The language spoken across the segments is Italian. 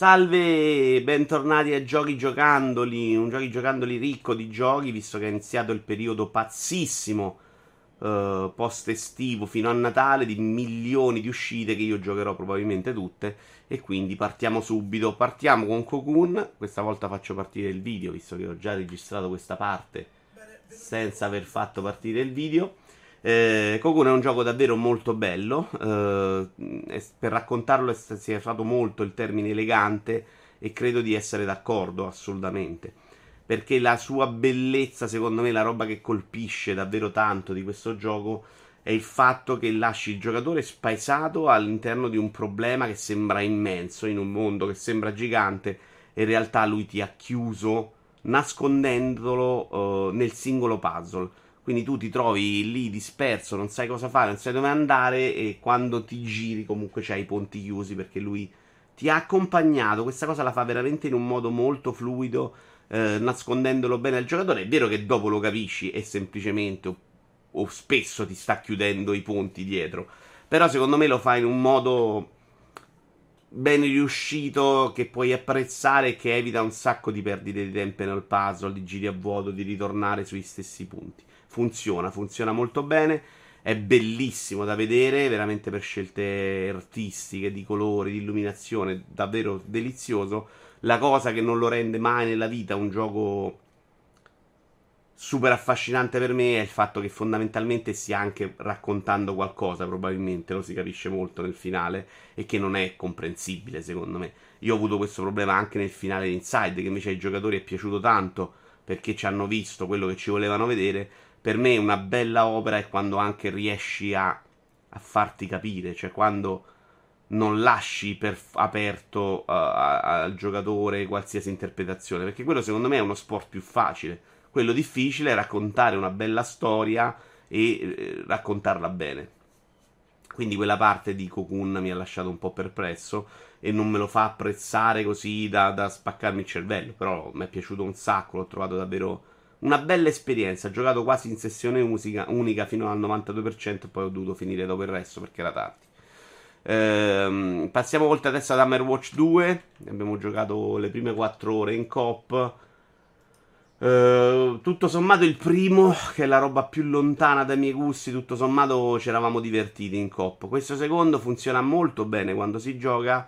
Salve, bentornati a Giochi Giocandoli, un Giochi Giocandoli ricco di giochi, visto che è iniziato il periodo pazzissimo uh, post estivo fino a Natale di milioni di uscite che io giocherò probabilmente tutte e quindi partiamo subito. Partiamo con Cocoon, questa volta faccio partire il video, visto che ho già registrato questa parte senza aver fatto partire il video. Eh, Cocoon è un gioco davvero molto bello. Eh, per raccontarlo si è usato molto il termine elegante e credo di essere d'accordo assolutamente. Perché la sua bellezza, secondo me, la roba che colpisce davvero tanto di questo gioco è il fatto che lasci il giocatore spaesato all'interno di un problema che sembra immenso, in un mondo che sembra gigante, e in realtà lui ti ha chiuso nascondendolo uh, nel singolo puzzle. Quindi tu ti trovi lì disperso, non sai cosa fare, non sai dove andare e quando ti giri comunque c'hai i ponti chiusi perché lui ti ha accompagnato. Questa cosa la fa veramente in un modo molto fluido, eh, nascondendolo bene al giocatore. È vero che dopo lo capisci e semplicemente o, o spesso ti sta chiudendo i ponti dietro. Però secondo me lo fa in un modo ben riuscito che puoi apprezzare e che evita un sacco di perdite di tempo nel puzzle, di giri a vuoto, di ritornare sui stessi punti funziona, funziona molto bene. È bellissimo da vedere, veramente per scelte artistiche, di colori, di illuminazione, davvero delizioso. La cosa che non lo rende mai nella vita un gioco super affascinante per me è il fatto che fondamentalmente stia anche raccontando qualcosa, probabilmente lo si capisce molto nel finale e che non è comprensibile secondo me. Io ho avuto questo problema anche nel finale di Inside, che invece ai giocatori è piaciuto tanto perché ci hanno visto quello che ci volevano vedere, per me una bella opera è quando anche riesci a, a farti capire, cioè quando non lasci per aperto uh, al giocatore qualsiasi interpretazione, perché quello secondo me è uno sport più facile. Quello difficile è raccontare una bella storia e eh, raccontarla bene. Quindi quella parte di Cocoon mi ha lasciato un po' perplesso e non me lo fa apprezzare così da, da spaccarmi il cervello, però mi è piaciuto un sacco, l'ho trovato davvero una bella esperienza. Ho giocato quasi in sessione musica, unica fino al 92% e poi ho dovuto finire dopo il resto perché era tardi. Ehm, passiamo oltre adesso ad Hammer Watch 2. Abbiamo giocato le prime 4 ore in coop. Ehm, tutto sommato il primo, che è la roba più lontana dai miei gusti, tutto sommato ci eravamo divertiti in coop. Questo secondo funziona molto bene quando si gioca,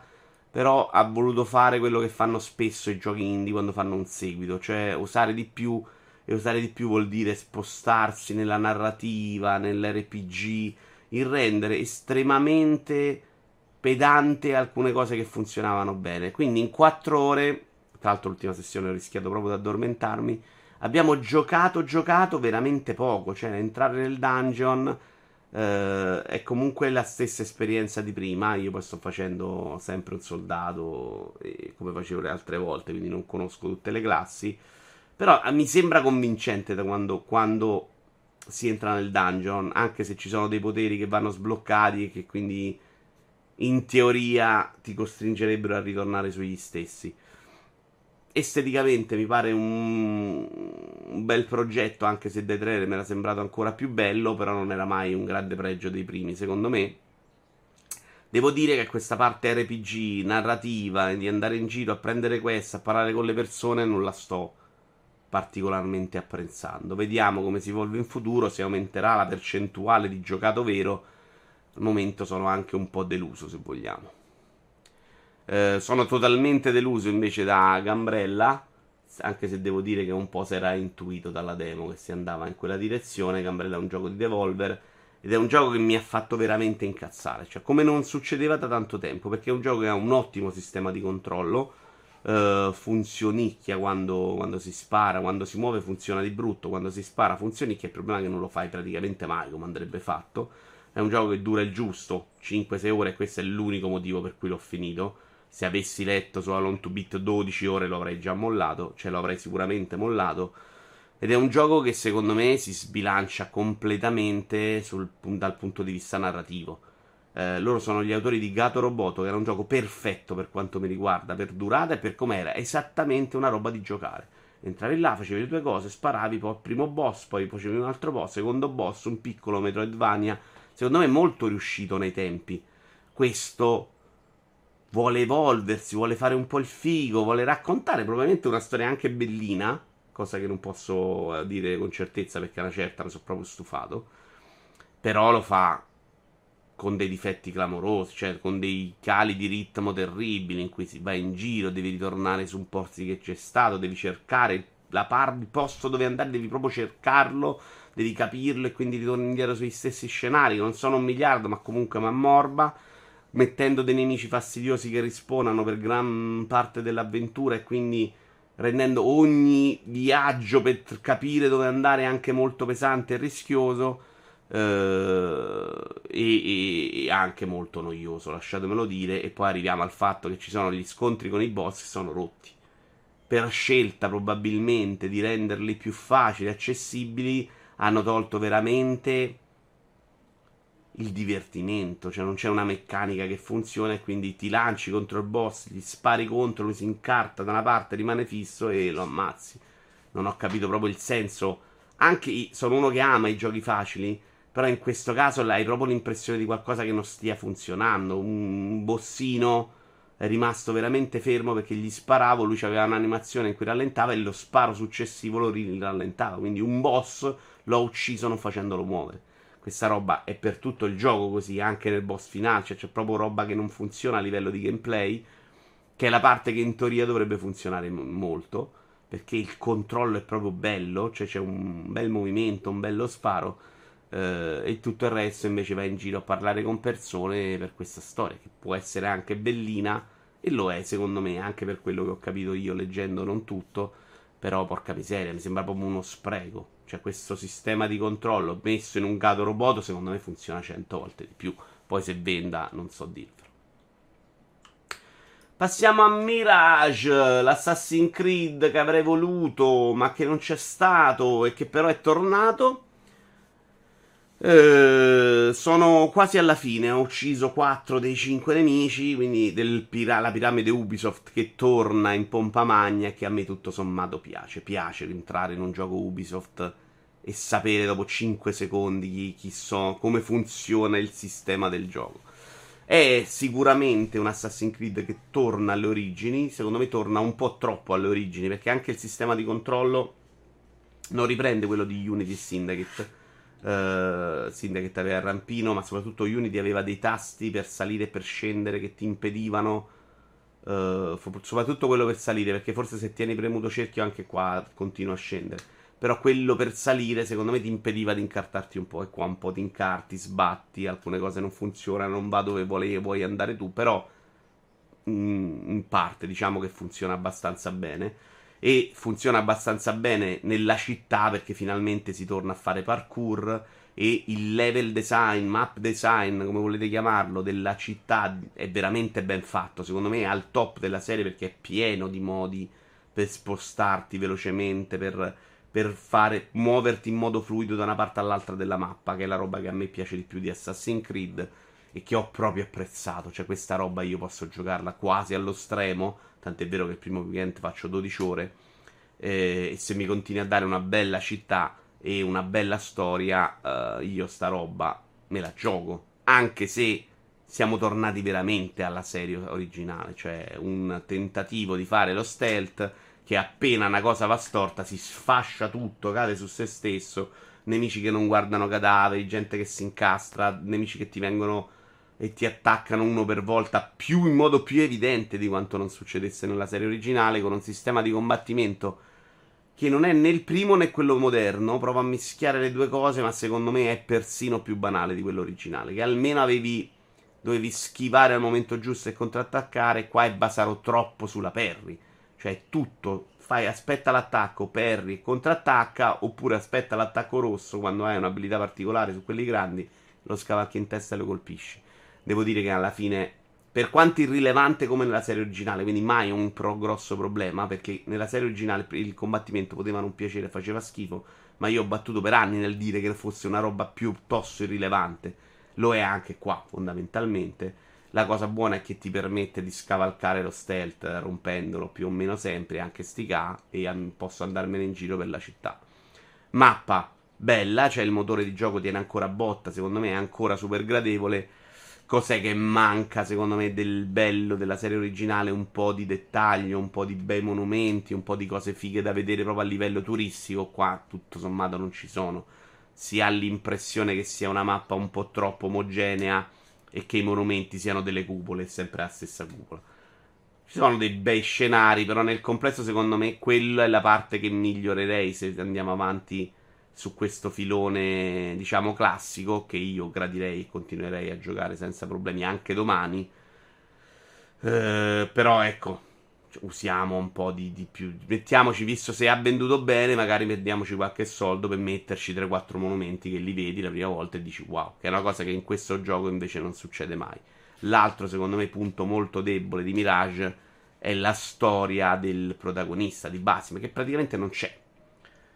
però ha voluto fare quello che fanno spesso i giochi indie quando fanno un seguito, cioè usare di più e usare di più vuol dire spostarsi nella narrativa, nell'RPG, il rendere estremamente pedante alcune cose che funzionavano bene. Quindi in quattro ore, tra l'altro l'ultima sessione ho rischiato proprio di addormentarmi, abbiamo giocato, giocato veramente poco, cioè entrare nel dungeon eh, è comunque la stessa esperienza di prima, io poi sto facendo sempre un soldato come facevo le altre volte, quindi non conosco tutte le classi. Però eh, mi sembra convincente da quando, quando si entra nel dungeon, anche se ci sono dei poteri che vanno sbloccati e che quindi in teoria ti costringerebbero a ritornare sugli stessi. Esteticamente mi pare un, un bel progetto, anche se dai trailer mi era sembrato ancora più bello, però non era mai un grande pregio dei primi, secondo me. Devo dire che questa parte RPG, narrativa, di andare in giro a prendere quest, a parlare con le persone, non la sto particolarmente apprezzando. Vediamo come si evolve in futuro, se aumenterà la percentuale di giocato vero. Al momento sono anche un po' deluso, se vogliamo. Eh, sono totalmente deluso invece da Gambrella, anche se devo dire che un po' si era intuito dalla demo che si andava in quella direzione. Gambrella è un gioco di Devolver ed è un gioco che mi ha fatto veramente incazzare, cioè come non succedeva da tanto tempo, perché è un gioco che ha un ottimo sistema di controllo uh, funzionicchia quando, quando, si spara, quando si muove funziona di brutto, quando si spara funzionicchia, il problema è che non lo fai praticamente mai come andrebbe fatto. È un gioco che dura il giusto, 5-6 ore e questo è l'unico motivo per cui l'ho finito. Se avessi letto su Alone to Beat 12 ore lo avrei già mollato, cioè lo avrei sicuramente mollato. Ed è un gioco che secondo me si sbilancia completamente sul, dal punto di vista narrativo eh, loro sono gli autori di Gato Roboto, che era un gioco perfetto per quanto mi riguarda, per durata e per com'era, esattamente una roba di giocare. Entravi là, facevi le tue cose, sparavi, poi primo boss, poi facevi un altro boss, secondo boss, un piccolo Metroidvania. Secondo me molto riuscito nei tempi. Questo vuole evolversi, vuole fare un po' il figo, vuole raccontare probabilmente una storia anche bellina, cosa che non posso eh, dire con certezza perché a una certa mi sono proprio stufato, però lo fa con dei difetti clamorosi, cioè con dei cali di ritmo terribili in cui si va in giro, devi ritornare su un posto che c'è stato, devi cercare par- il posto dove andare, devi proprio cercarlo, devi capirlo e quindi ritorni indietro sugli stessi scenari, non sono un miliardo, ma comunque mi ammorba mettendo dei nemici fastidiosi che risponano per gran parte dell'avventura e quindi rendendo ogni viaggio per capire dove andare anche molto pesante e rischioso e, e, anche molto noioso, lasciatemelo dire. E poi arriviamo al fatto che ci sono gli scontri con i boss che sono rotti. Per scelta probabilmente di renderli più facili, accessibili, hanno tolto veramente il divertimento, cioè non c'è una meccanica che funziona e quindi ti lanci contro il boss, gli spari contro, lui si incarta da una parte, rimane fisso e lo ammazzi. Non ho capito proprio il senso. Anche sono uno che ama i giochi facili, però in questo caso hai proprio l'impressione di qualcosa che non stia funzionando. Un bossino è rimasto veramente fermo perché gli sparavo, lui aveva un'animazione in cui rallentava e lo sparo successivo lo rallentava. Quindi un boss l'ho ucciso non facendolo muovere questa roba è per tutto il gioco così, anche nel boss finale, cioè c'è proprio roba che non funziona a livello di gameplay, che è la parte che in teoria dovrebbe funzionare m- molto, perché il controllo è proprio bello, cioè c'è un bel movimento, un bello sparo, eh, e tutto il resto invece va in giro a parlare con persone per questa storia, che può essere anche bellina, e lo è secondo me, anche per quello che ho capito io leggendo non tutto, però porca miseria, mi sembra proprio uno spreco. Cioè, questo sistema di controllo messo in un gato robot, secondo me funziona 100 volte di più. Poi se venda, non so dirvelo. Passiamo a Mirage, l'Assassin's Creed che avrei voluto, ma che non c'è stato e che però è tornato. Eh, sono quasi alla fine. Ho ucciso 4 dei 5 nemici. Quindi pira- la piramide Ubisoft che torna in pompa magna. E che a me tutto sommato piace. Piace entrare in un gioco Ubisoft e sapere dopo 5 secondi chi, so, come funziona il sistema del gioco. È sicuramente un Assassin's Creed che torna alle origini. Secondo me torna un po' troppo alle origini. Perché anche il sistema di controllo non riprende quello di Unity e Syndicate Uh, Syndicate aveva il rampino, ma soprattutto Unity aveva dei tasti per salire e per scendere che ti impedivano. Uh, soprattutto quello per salire, perché forse se tieni premuto cerchio anche qua continua a scendere. Però quello per salire, secondo me, ti impediva di incartarti un po'. E qua un po' ti incarti, sbatti, alcune cose non funzionano, non va dove vuoi, vuoi andare tu. Però, in, in parte, diciamo che funziona abbastanza bene e funziona abbastanza bene nella città perché finalmente si torna a fare parkour e il level design, map design, come volete chiamarlo, della città è veramente ben fatto. Secondo me è al top della serie perché è pieno di modi per spostarti velocemente, per, per fare, muoverti in modo fluido da una parte all'altra della mappa, che è la roba che a me piace di più di Assassin's Creed e che ho proprio apprezzato. Cioè questa roba io posso giocarla quasi allo stremo tant'è vero che il primo weekend faccio 12 ore, eh, e se mi continui a dare una bella città e una bella storia, eh, io sta roba me la gioco, anche se siamo tornati veramente alla serie originale, cioè un tentativo di fare lo stealth che appena una cosa va storta si sfascia tutto, cade su se stesso, nemici che non guardano cadaveri, gente che si incastra, nemici che ti vengono e ti attaccano uno per volta più in modo più evidente di quanto non succedesse nella serie originale con un sistema di combattimento che non è né il primo né quello moderno, prova a mischiare le due cose, ma secondo me è persino più banale di quello originale, che almeno avevi dovevi schivare al momento giusto e contrattaccare, qua è basato troppo sulla parry, cioè tutto. Fai aspetta l'attacco, parry e contrattacca oppure aspetta l'attacco rosso quando hai un'abilità particolare su quelli grandi, lo scavalchi in testa e lo colpisci devo dire che alla fine, per quanto irrilevante come nella serie originale, quindi mai un pro grosso problema, perché nella serie originale il combattimento poteva non piacere, faceva schifo, ma io ho battuto per anni nel dire che fosse una roba piuttosto irrilevante. Lo è anche qua, fondamentalmente. La cosa buona è che ti permette di scavalcare lo stealth rompendolo più o meno sempre, anche stica, e posso andarmene in giro per la città. Mappa bella, cioè il motore di gioco tiene ancora botta, secondo me è ancora super gradevole Cos'è che manca, secondo me, del bello della serie originale? Un po' di dettaglio, un po' di bei monumenti, un po' di cose fighe da vedere proprio a livello turistico. Qua, tutto sommato, non ci sono. Si ha l'impressione che sia una mappa un po' troppo omogenea e che i monumenti siano delle cupole, sempre la stessa cupola. Ci sono dei bei scenari, però nel complesso, secondo me, quella è la parte che migliorerei se andiamo avanti su questo filone, diciamo, classico, che io gradirei e continuerei a giocare senza problemi anche domani. Eh, però ecco, usiamo un po' di, di, più. Mettiamoci, visto se ha venduto bene, magari mettiamoci qualche soldo per metterci 3-4 monumenti che li vedi la prima volta e dici wow, che è una cosa che in questo gioco invece non succede mai. L'altro, secondo me, punto molto debole di Mirage è la storia del protagonista di Basim, che praticamente non c'è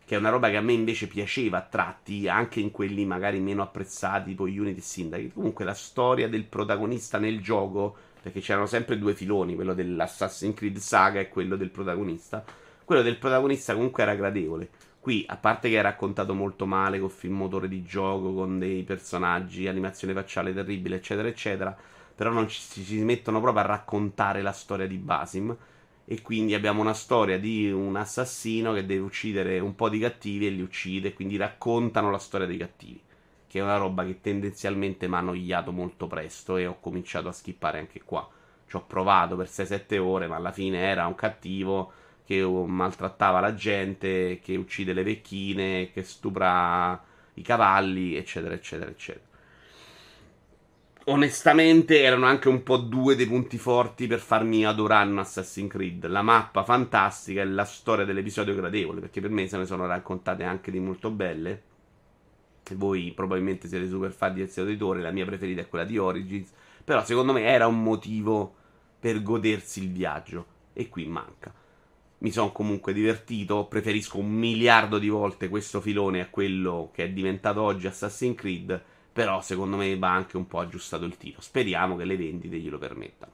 che è una roba che a me invece piaceva a tratti, anche in quelli magari meno apprezzati, tipo Unity Syndicate. Comunque la storia del protagonista nel gioco, perché c'erano sempre due filoni, quello dell'Assassin's Creed Saga e quello del protagonista. Quello del protagonista comunque era gradevole. Qui, a parte che è raccontato molto male, con film motore di gioco, con dei personaggi, animazione facciale terribile, eccetera, eccetera, però non ci, si mettono proprio a raccontare la storia di Basim e quindi abbiamo una storia di un assassino che deve uccidere un po' di cattivi e li uccide, quindi raccontano la storia dei cattivi, che è una roba che tendenzialmente mi ha annoiato molto presto e ho cominciato a skippare anche qua. Ci ho provato per 6-7 ore, ma alla fine era un cattivo che maltrattava la gente, che uccide le vecchine, che stupra i cavalli, eccetera, eccetera, eccetera onestamente erano anche un po' due dei punti forti per farmi adorare un Assassin's Creed. La mappa fantastica e la storia dell'episodio gradevole, perché per me se ne sono raccontate anche di molto belle. Voi probabilmente siete super fan di Ezio Auditore, la mia preferita è quella di Origins, però secondo me era un motivo per godersi il viaggio e qui manca. Mi sono comunque divertito, preferisco un miliardo di volte questo filone a quello che è diventato oggi Assassin's Creed però secondo me va anche un po' aggiustato il tiro. Speriamo che le vendite glielo permettano.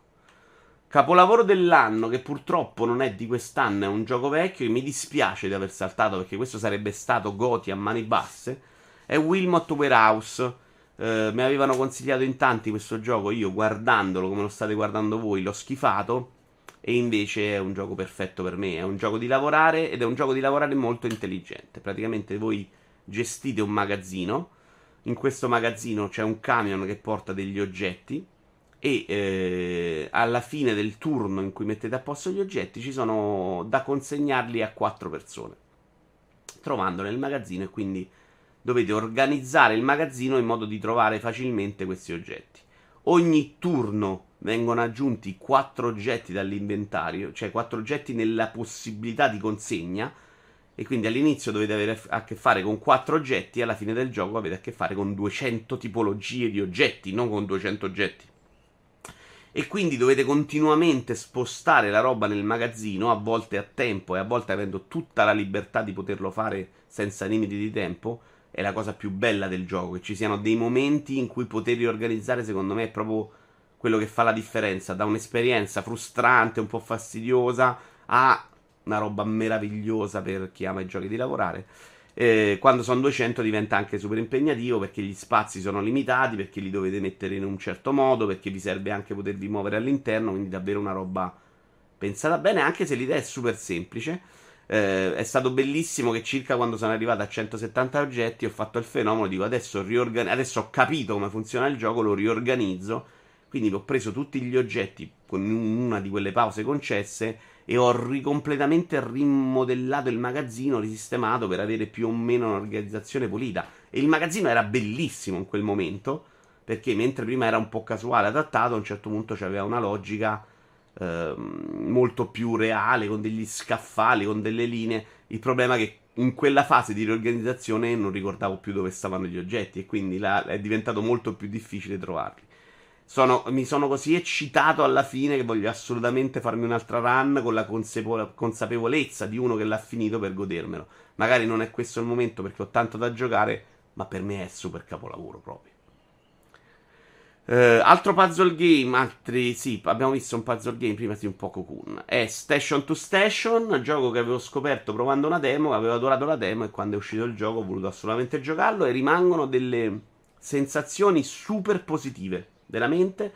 Capolavoro dell'anno, che purtroppo non è di quest'anno, è un gioco vecchio. E mi dispiace di aver saltato perché questo sarebbe stato Goti a mani basse. È Wilmot Warehouse. Eh, mi avevano consigliato in tanti questo gioco. Io guardandolo come lo state guardando voi, l'ho schifato. E invece è un gioco perfetto per me. È un gioco di lavorare ed è un gioco di lavorare molto intelligente. Praticamente voi gestite un magazzino in questo magazzino c'è un camion che porta degli oggetti e eh, alla fine del turno in cui mettete a posto gli oggetti ci sono da consegnarli a quattro persone trovandoli nel magazzino e quindi dovete organizzare il magazzino in modo di trovare facilmente questi oggetti. Ogni turno vengono aggiunti quattro oggetti dall'inventario cioè quattro oggetti nella possibilità di consegna e quindi all'inizio dovete avere a che fare con 4 oggetti e alla fine del gioco avete a che fare con 200 tipologie di oggetti, non con 200 oggetti. E quindi dovete continuamente spostare la roba nel magazzino, a volte a tempo e a volte avendo tutta la libertà di poterlo fare senza limiti di tempo. È la cosa più bella del gioco, che ci siano dei momenti in cui poter riorganizzare, secondo me, è proprio quello che fa la differenza. Da un'esperienza frustrante, un po' fastidiosa, a una roba meravigliosa per chi ama i giochi di lavorare. Eh, quando sono 200 diventa anche super impegnativo perché gli spazi sono limitati, perché li dovete mettere in un certo modo, perché vi serve anche potervi muovere all'interno, quindi davvero una roba pensata bene, anche se l'idea è super semplice. Eh, è stato bellissimo che circa quando sono arrivato a 170 oggetti ho fatto il fenomeno, dico adesso, riorgan- adesso ho capito come funziona il gioco, lo riorganizzo, quindi ho preso tutti gli oggetti con una di quelle pause concesse e ho ricompletamente rimodellato il magazzino, risistemato per avere più o meno un'organizzazione pulita. E il magazzino era bellissimo in quel momento, perché mentre prima era un po' casuale, adattato, a un certo punto c'aveva una logica eh, molto più reale, con degli scaffali, con delle linee. Il problema è che in quella fase di riorganizzazione non ricordavo più dove stavano gli oggetti e quindi la, è diventato molto più difficile trovarli. Sono, mi sono così eccitato alla fine che voglio assolutamente farmi un'altra run con la consapevo- consapevolezza di uno che l'ha finito per godermelo. Magari non è questo il momento perché ho tanto da giocare, ma per me è super capolavoro proprio. Uh, altro puzzle game, altri sì, abbiamo visto un puzzle game prima sì un po' Cocoon. È Station to Station, gioco che avevo scoperto provando una demo, avevo adorato la demo e quando è uscito il gioco ho voluto assolutamente giocarlo e rimangono delle sensazioni super positive della mente.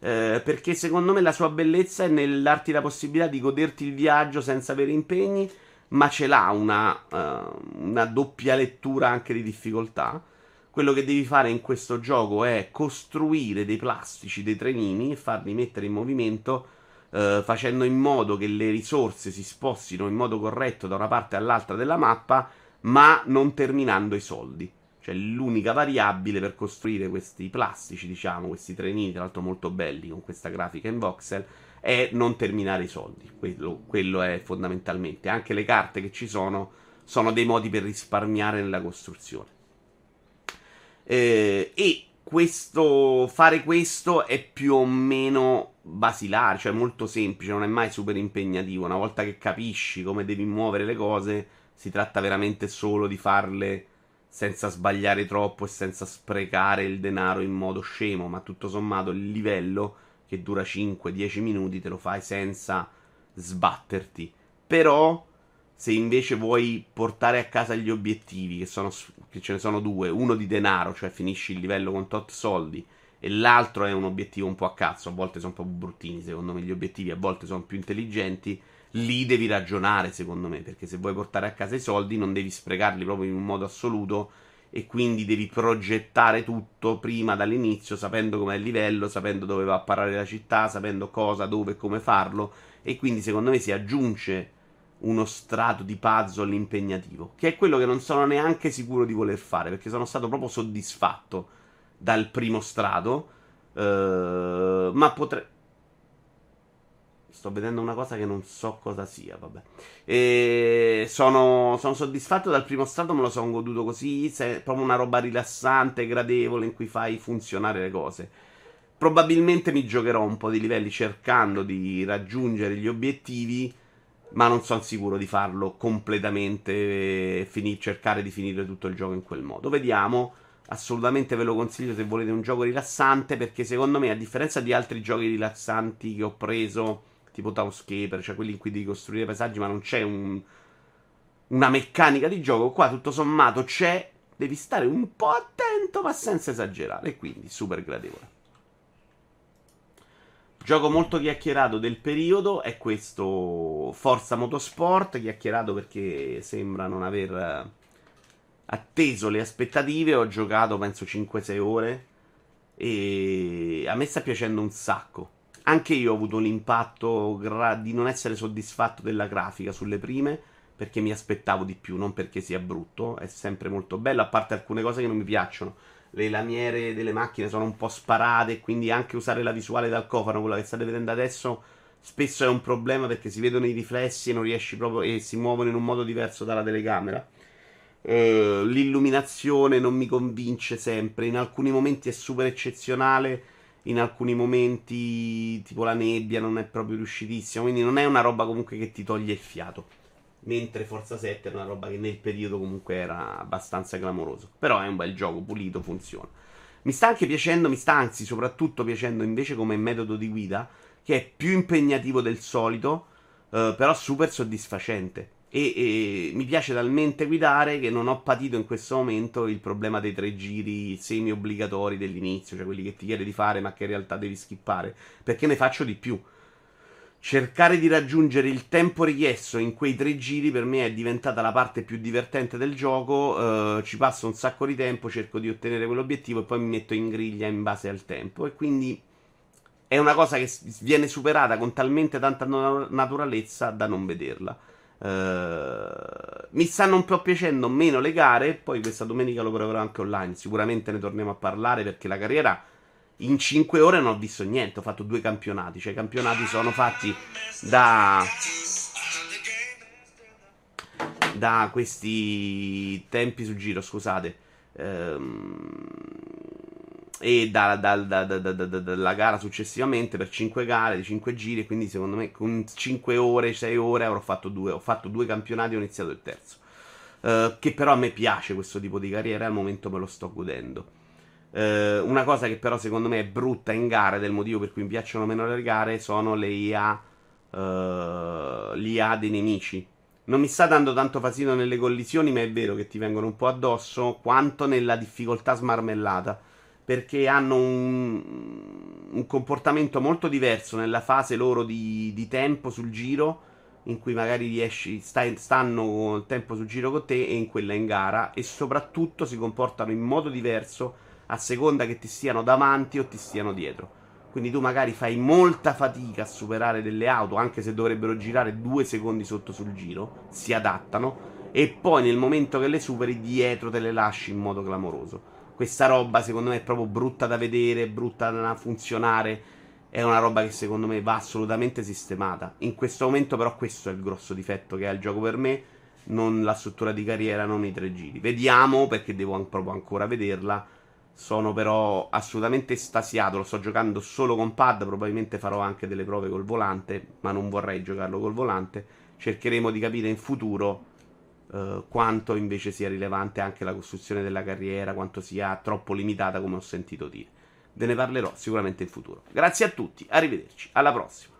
Eh, perché secondo me la sua bellezza è nel darti la possibilità di goderti il viaggio senza avere impegni, ma ce l'ha una, uh, una doppia lettura anche di difficoltà. Quello che devi fare in questo gioco è costruire dei plastici, dei trenini e farli mettere in movimento Uh, facendo in modo che le risorse si spostino in modo corretto da una parte all'altra della mappa, ma non terminando i soldi. Cioè l'unica variabile per costruire questi plastici, diciamo, questi trenini, tra l'altro molto belli con questa grafica in voxel, è non terminare i soldi. Quello, quello è fondamentalmente. Anche le carte che ci sono sono dei modi per risparmiare nella costruzione. Eh, e questo, fare questo è più o meno basilare, cioè molto semplice, non è mai super impegnativo. Una volta che capisci come devi muovere le cose, si tratta veramente solo di farle senza sbagliare troppo e senza sprecare il denaro in modo scemo, ma tutto sommato il livello che dura 5-10 minuti te lo fai senza sbatterti. Però se invece vuoi portare a casa gli obiettivi, che, sono, che ce ne sono due, uno di denaro, cioè finisci il livello con tot soldi, e l'altro è un obiettivo un po' a cazzo, a volte sono un po' bruttini secondo me gli obiettivi, a volte sono più intelligenti, lì devi ragionare, secondo me, perché se vuoi portare a casa i soldi non devi sprecarli proprio in un modo assoluto e quindi devi progettare tutto prima dall'inizio, sapendo com'è il livello, sapendo dove va a parare la città, sapendo cosa, dove e come farlo e quindi secondo me si aggiunge uno strato di puzzle impegnativo, che è quello che non sono neanche sicuro di voler fare, perché sono stato proprio soddisfatto dal primo strato, uh, ma potrei Sto vedendo una cosa che non so cosa sia, vabbè. E sono, sono soddisfatto dal primo strato, me lo sono goduto così. È proprio una roba rilassante, gradevole, in cui fai funzionare le cose. Probabilmente mi giocherò un po' di livelli cercando di raggiungere gli obiettivi, ma non sono sicuro di farlo completamente, finir, cercare di finire tutto il gioco in quel modo. Vediamo. Assolutamente ve lo consiglio se volete un gioco rilassante, perché secondo me, a differenza di altri giochi rilassanti che ho preso tipo Townscaper, cioè quelli in cui devi costruire paesaggi, ma non c'è un, una meccanica di gioco. Qua tutto sommato c'è, devi stare un po' attento, ma senza esagerare. E quindi super gradevole. Gioco molto chiacchierato del periodo è questo Forza Motorsport, chiacchierato perché sembra non aver eh, atteso le aspettative, ho giocato penso 5-6 ore e a me sta piacendo un sacco. Anche io ho avuto l'impatto gra- di non essere soddisfatto della grafica sulle prime, perché mi aspettavo di più, non perché sia brutto, è sempre molto bello, a parte alcune cose che non mi piacciono. Le lamiere delle macchine sono un po' sparate, quindi anche usare la visuale dal cofano, quella che state vedendo adesso, spesso è un problema perché si vedono i riflessi e non riesci proprio e si muovono in un modo diverso dalla telecamera. Uh, l'illuminazione non mi convince sempre, in alcuni momenti è super eccezionale in alcuni momenti, tipo la nebbia, non è proprio riuscitissimo. Quindi non è una roba comunque che ti toglie il fiato. Mentre Forza 7 è una roba che nel periodo comunque era abbastanza clamoroso. Però è un bel gioco, pulito, funziona. Mi sta anche piacendo, mi sta anzi soprattutto piacendo invece come metodo di guida, che è più impegnativo del solito, eh, però super soddisfacente. E, e, mi piace talmente guidare che non ho patito in questo momento il problema dei tre giri semi obbligatori dell'inizio, cioè quelli che ti chiede di fare ma che in realtà devi skippare, perché ne faccio di più. Cercare di raggiungere il tempo richiesto in quei tre giri per me è diventata la parte più divertente del gioco. Uh, ci passo un sacco di tempo, cerco di ottenere quell'obiettivo e poi mi metto in griglia in base al tempo. E quindi è una cosa che viene superata con talmente tanta naturalezza da non vederla. Uh, mi stanno un po' piacendo meno le gare. Poi questa domenica lo proverò anche online. Sicuramente ne torniamo a parlare perché la carriera in 5 ore non ho visto niente. Ho fatto due campionati. Cioè, i campionati sono fatti da. Da questi tempi su giro, scusate. Ehm e da, da, da, dalla gara successivamente per 5 gare di 5 giri. Quindi, secondo me, con 5 ore, 6 ore avrò fatto due. Ho fatto due campionati e ho iniziato il terzo. Uh, che però a me piace questo tipo di carriera. Al momento me lo sto godendo. Uh, una cosa che però secondo me è brutta in gare, del motivo per cui mi piacciono meno le gare, sono le IA, uh, l'IA dei nemici. Non mi sta dando tanto fastidio nelle collisioni, ma è vero che ti vengono un po' addosso, quanto nella difficoltà smarmellata perché hanno un, un comportamento molto diverso nella fase loro di, di tempo sul giro, in cui magari riesci, stai, stanno il tempo sul giro con te e in quella in gara, e soprattutto si comportano in modo diverso a seconda che ti stiano davanti o ti stiano dietro. Quindi tu magari fai molta fatica a superare delle auto, anche se dovrebbero girare due secondi sotto sul giro, si adattano, e poi nel momento che le superi dietro te le lasci in modo clamoroso. Questa roba secondo me è proprio brutta da vedere, brutta da funzionare, è una roba che secondo me va assolutamente sistemata. In questo momento però questo è il grosso difetto che ha il gioco per me, non la struttura di carriera, non i tre giri. Vediamo perché devo proprio ancora vederla sono però assolutamente estasiato. Lo sto giocando solo con pad. Probabilmente farò anche delle prove col volante. Ma non vorrei giocarlo col volante. Cercheremo di capire in futuro uh, quanto invece sia rilevante anche la costruzione della carriera. Quanto sia troppo limitata, come ho sentito dire. Ve ne parlerò sicuramente in futuro. Grazie a tutti. Arrivederci. Alla prossima.